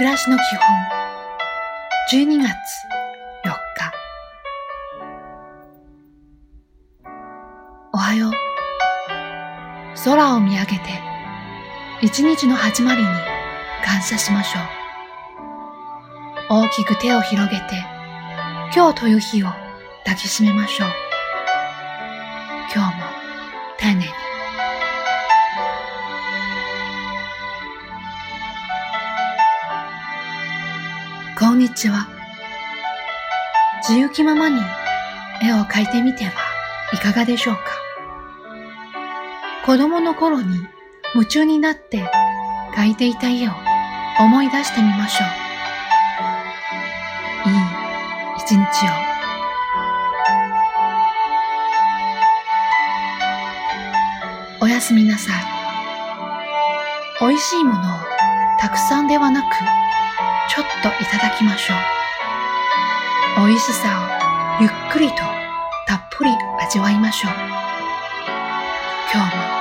暮らしの基本。12月4日。おはよう。空を見上げて一日の始まりに感謝しましょう。大きく手を広げて今日という日を抱きしめましょう。今日も丁寧に。こんにちは。自由気ままに絵を描いてみてはいかがでしょうか？子供の頃に夢中になって描いていた絵を思い出してみましょう。いい一日を。おやすみなさい。美味しいものをたくさんではなく、ちょっといただきましょう。美味しさをゆっくりとたっぷり味わいましょう。今日も。